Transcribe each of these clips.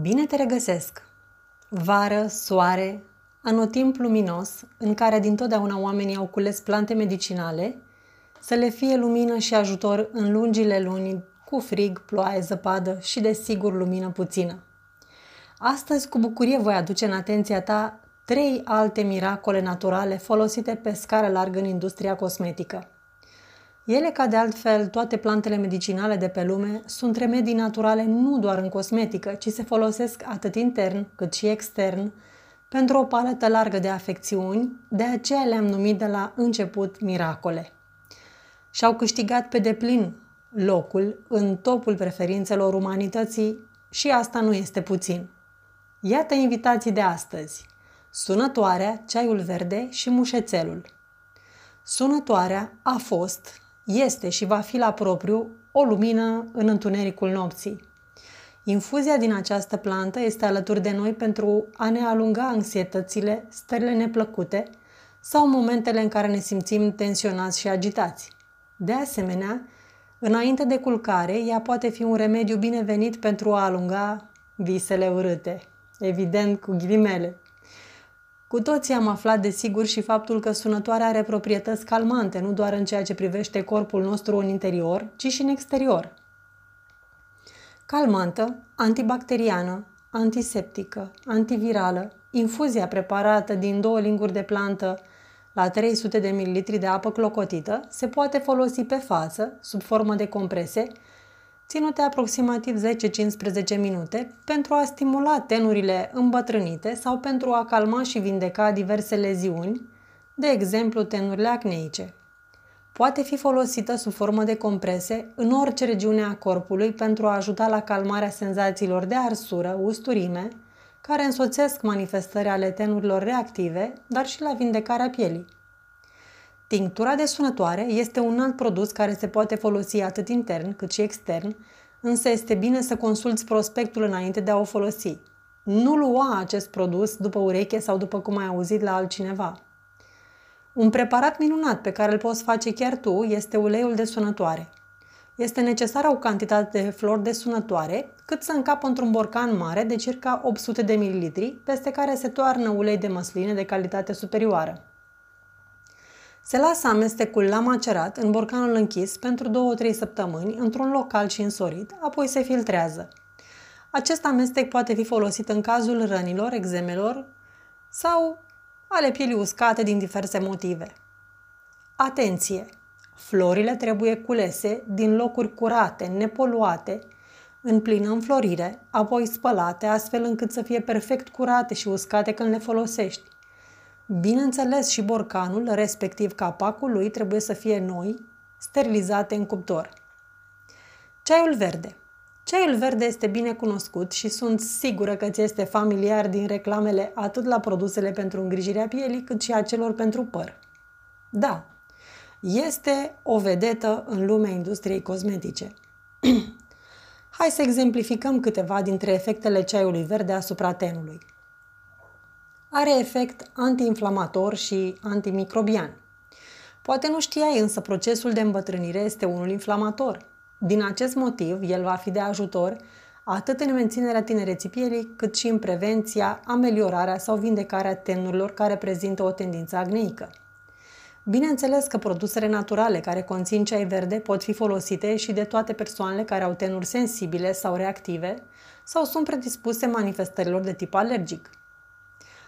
Bine te regăsesc! Vară, soare, anotimp luminos în care dintotdeauna oamenii au cules plante medicinale, să le fie lumină și ajutor în lungile luni cu frig, ploaie, zăpadă și, desigur, lumină puțină. Astăzi, cu bucurie, voi aduce în atenția ta trei alte miracole naturale folosite pe scară largă în industria cosmetică. Ele, ca de altfel toate plantele medicinale de pe lume, sunt remedii naturale nu doar în cosmetică, ci se folosesc atât intern cât și extern pentru o paletă largă de afecțiuni, de aceea le-am numit de la început miracole. Și-au câștigat pe deplin locul în topul preferințelor umanității și asta nu este puțin. Iată invitații de astăzi. Sunătoarea, ceaiul verde și mușețelul. Sunătoarea a fost, este și va fi la propriu o lumină în întunericul nopții. Infuzia din această plantă este alături de noi pentru a ne alunga anxietățile, stările neplăcute sau momentele în care ne simțim tensionați și agitați. De asemenea, înainte de culcare, ea poate fi un remediu binevenit pentru a alunga visele urâte, evident cu ghilimele. Cu toții am aflat de sigur și faptul că sunătoarea are proprietăți calmante, nu doar în ceea ce privește corpul nostru în interior, ci și în exterior. Calmantă, antibacteriană, antiseptică, antivirală, infuzia preparată din două linguri de plantă la 300 de ml de apă clocotită se poate folosi pe față, sub formă de comprese, ținute aproximativ 10-15 minute, pentru a stimula tenurile îmbătrânite sau pentru a calma și vindeca diverse leziuni, de exemplu tenurile acneice. Poate fi folosită sub formă de comprese în orice regiune a corpului pentru a ajuta la calmarea senzațiilor de arsură, usturime, care însoțesc manifestări ale tenurilor reactive, dar și la vindecarea pielii. Tinctura de sunătoare este un alt produs care se poate folosi atât intern cât și extern, însă este bine să consulți prospectul înainte de a o folosi. Nu lua acest produs după ureche sau după cum ai auzit la altcineva. Un preparat minunat pe care îl poți face chiar tu este uleiul de sunătoare. Este necesară o cantitate de flori de sunătoare cât să încapă într-un borcan mare de circa 800 de ml, peste care se toarnă ulei de măsline de calitate superioară. Se lasă amestecul la macerat în borcanul închis pentru 2-3 săptămâni într-un loc cald și însorit, apoi se filtrează. Acest amestec poate fi folosit în cazul rănilor, exemelor sau ale pielii uscate din diverse motive. Atenție! Florile trebuie culese din locuri curate, nepoluate, în plină înflorire, apoi spălate astfel încât să fie perfect curate și uscate când le folosești. Bineînțeles și borcanul, respectiv capacul lui, trebuie să fie noi, sterilizate în cuptor. Ceaiul verde. Ceaiul verde este bine cunoscut și sunt sigură că ți este familiar din reclamele atât la produsele pentru îngrijirea pielii, cât și a celor pentru păr. Da, este o vedetă în lumea industriei cosmetice. Hai să exemplificăm câteva dintre efectele ceaiului verde asupra tenului are efect antiinflamator și antimicrobian. Poate nu știai, însă procesul de îmbătrânire este unul inflamator. Din acest motiv, el va fi de ajutor atât în menținerea tinereții pielii, cât și în prevenția, ameliorarea sau vindecarea tenurilor care prezintă o tendință agneică. Bineînțeles că produsele naturale care conțin ceai verde pot fi folosite și de toate persoanele care au tenuri sensibile sau reactive sau sunt predispuse manifestărilor de tip alergic.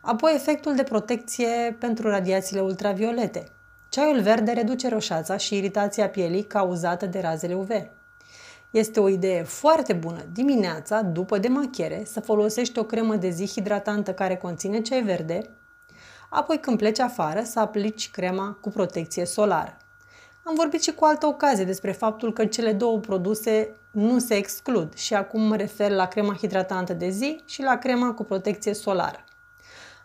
Apoi efectul de protecție pentru radiațiile ultraviolete. Ceaiul verde reduce roșața și iritația pielii cauzată de razele UV. Este o idee foarte bună dimineața, după demachiere, să folosești o cremă de zi hidratantă care conține ceai verde, apoi când pleci afară să aplici crema cu protecție solară. Am vorbit și cu altă ocazie despre faptul că cele două produse nu se exclud și acum mă refer la crema hidratantă de zi și la crema cu protecție solară.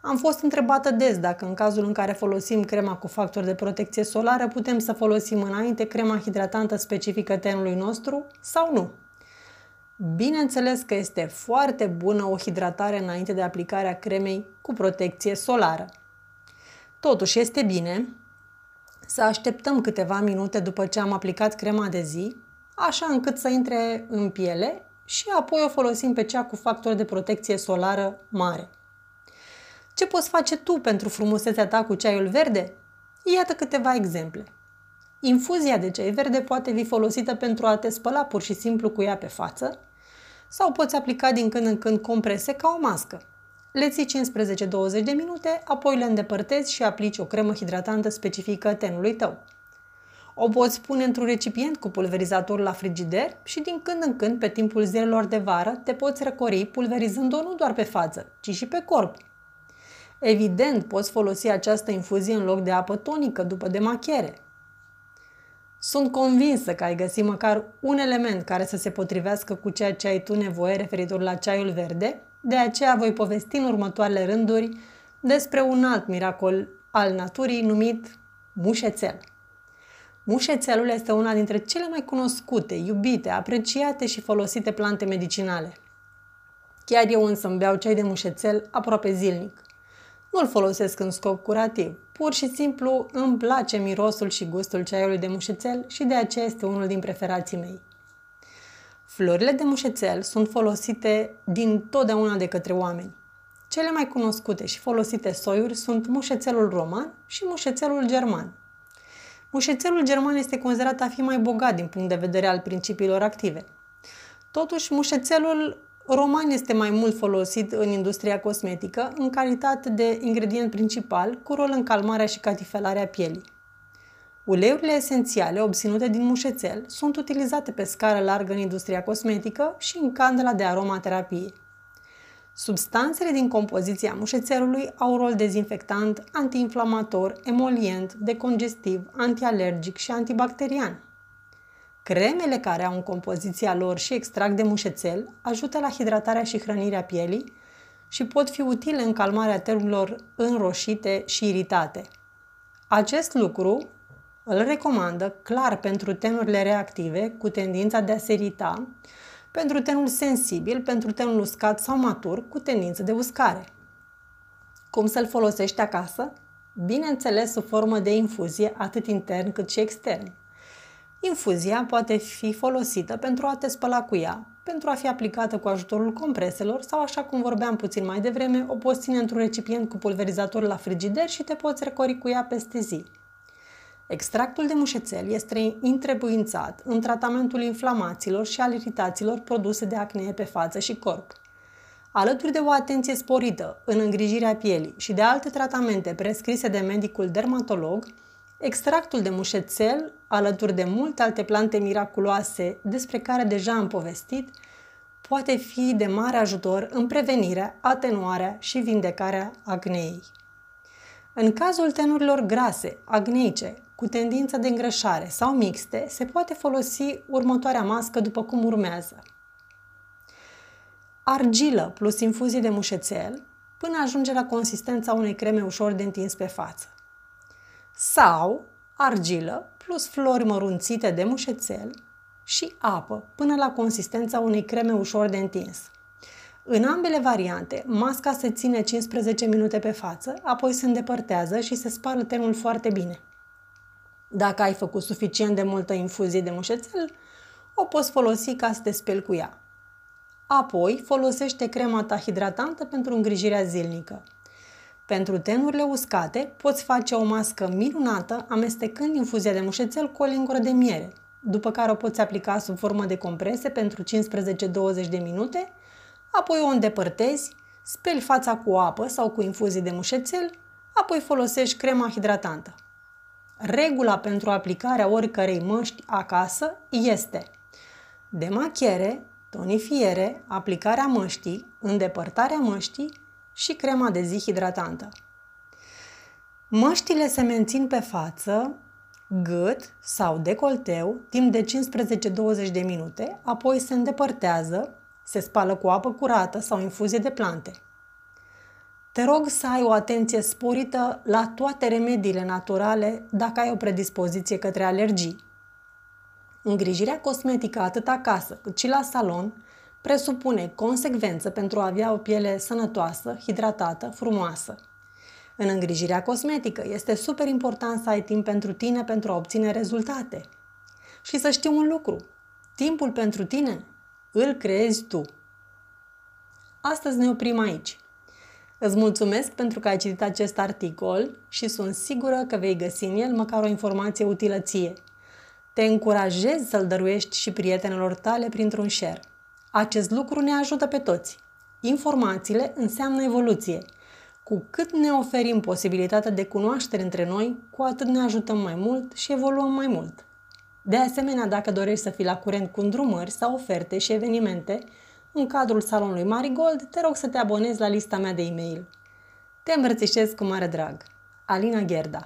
Am fost întrebată des dacă în cazul în care folosim crema cu factor de protecție solară putem să folosim înainte crema hidratantă specifică tenului nostru sau nu. Bineînțeles că este foarte bună o hidratare înainte de aplicarea cremei cu protecție solară. Totuși este bine să așteptăm câteva minute după ce am aplicat crema de zi, așa încât să intre în piele și apoi o folosim pe cea cu factor de protecție solară mare. Ce poți face tu pentru frumusețea ta cu ceaiul verde? Iată câteva exemple. Infuzia de ceai verde poate fi folosită pentru a te spăla pur și simplu cu ea pe față sau poți aplica din când în când comprese ca o mască. Le ții 15-20 de minute, apoi le îndepărtezi și aplici o cremă hidratantă specifică tenului tău. O poți pune într-un recipient cu pulverizator la frigider și din când în când, pe timpul zilelor de vară, te poți răcori pulverizând-o nu doar pe față, ci și pe corp. Evident, poți folosi această infuzie în loc de apă tonică după demachiere. Sunt convinsă că ai găsit măcar un element care să se potrivească cu ceea ce ai tu nevoie referitor la ceaiul verde, de aceea voi povesti în următoarele rânduri despre un alt miracol al naturii numit mușețel. Mușețelul este una dintre cele mai cunoscute, iubite, apreciate și folosite plante medicinale. Chiar eu însă îmi beau ceai de mușețel aproape zilnic. Nu-l folosesc în scop curativ. Pur și simplu îmi place mirosul și gustul ceaiului de mușețel și de aceea este unul din preferații mei. Florile de mușețel sunt folosite din totdeauna de către oameni. Cele mai cunoscute și folosite soiuri sunt mușețelul roman și mușețelul german. Mușețelul german este considerat a fi mai bogat din punct de vedere al principiilor active. Totuși, mușețelul roman este mai mult folosit în industria cosmetică în calitate de ingredient principal cu rol în calmarea și catifelarea pielii. Uleiurile esențiale obținute din mușețel sunt utilizate pe scară largă în industria cosmetică și în candela de aromaterapie. Substanțele din compoziția mușețelului au rol dezinfectant, antiinflamator, emolient, decongestiv, antialergic și antibacterian. Cremele care au în compoziția lor și extract de mușețel ajută la hidratarea și hrănirea pielii și pot fi utile în calmarea termenilor înroșite și iritate. Acest lucru îl recomandă clar pentru tenurile reactive cu tendința de a se irita, pentru tenul sensibil, pentru tenul uscat sau matur cu tendință de uscare. Cum să-l folosești acasă? Bineînțeles, sub formă de infuzie, atât intern cât și extern. Infuzia poate fi folosită pentru a te spăla cu ea, pentru a fi aplicată cu ajutorul compreselor sau, așa cum vorbeam puțin mai devreme, o poți ține într-un recipient cu pulverizator la frigider și te poți recori cu ea peste zi. Extractul de mușețel este întrebuințat în tratamentul inflamațiilor și al iritațiilor produse de acne pe față și corp. Alături de o atenție sporită în îngrijirea pielii și de alte tratamente prescrise de medicul dermatolog, extractul de mușețel, alături de multe alte plante miraculoase despre care deja am povestit, poate fi de mare ajutor în prevenirea, atenuarea și vindecarea acneei. În cazul tenurilor grase, agneice, cu tendință de îngrășare sau mixte, se poate folosi următoarea mască după cum urmează. Argilă plus infuzie de mușețel până ajunge la consistența unei creme ușor de întins pe față. Sau argilă plus flori mărunțite de mușețel și apă până la consistența unei creme ușor de întins. În ambele variante, masca se ține 15 minute pe față, apoi se îndepărtează și se spală tenul foarte bine. Dacă ai făcut suficient de multă infuzie de mușețel, o poți folosi ca să te speli cu ea. Apoi, folosește crema ta hidratantă pentru îngrijirea zilnică. Pentru tenurile uscate, poți face o mască minunată amestecând infuzia de mușețel cu o lingură de miere, după care o poți aplica sub formă de comprese pentru 15-20 de minute, apoi o îndepărtezi, speli fața cu apă sau cu infuzii de mușețel, apoi folosești crema hidratantă. Regula pentru aplicarea oricărei măști acasă este demachiere, tonifiere, aplicarea măștii, îndepărtarea măștii și crema de zi hidratantă. Măștile se mențin pe față, gât sau decolteu timp de 15-20 de minute, apoi se îndepărtează, se spală cu apă curată sau infuzie de plante. Te rog să ai o atenție sporită la toate remediile naturale dacă ai o predispoziție către alergii. Îngrijirea cosmetică atât acasă cât și la salon presupune consecvență pentru a avea o piele sănătoasă, hidratată, frumoasă. În îngrijirea cosmetică este super important să ai timp pentru tine pentru a obține rezultate. Și să știi un lucru, timpul pentru tine îl creezi tu. Astăzi ne oprim aici. Îți mulțumesc pentru că ai citit acest articol și sunt sigură că vei găsi în el măcar o informație utilă ție. Te încurajez să-l dăruiești și prietenilor tale printr-un share. Acest lucru ne ajută pe toți. Informațiile înseamnă evoluție. Cu cât ne oferim posibilitatea de cunoaștere între noi, cu atât ne ajutăm mai mult și evoluăm mai mult. De asemenea, dacă dorești să fii la curent cu îndrumări sau oferte și evenimente, în cadrul salonului Marigold, te rog să te abonezi la lista mea de e-mail. Te îmbrățișez cu mare drag. Alina Gherda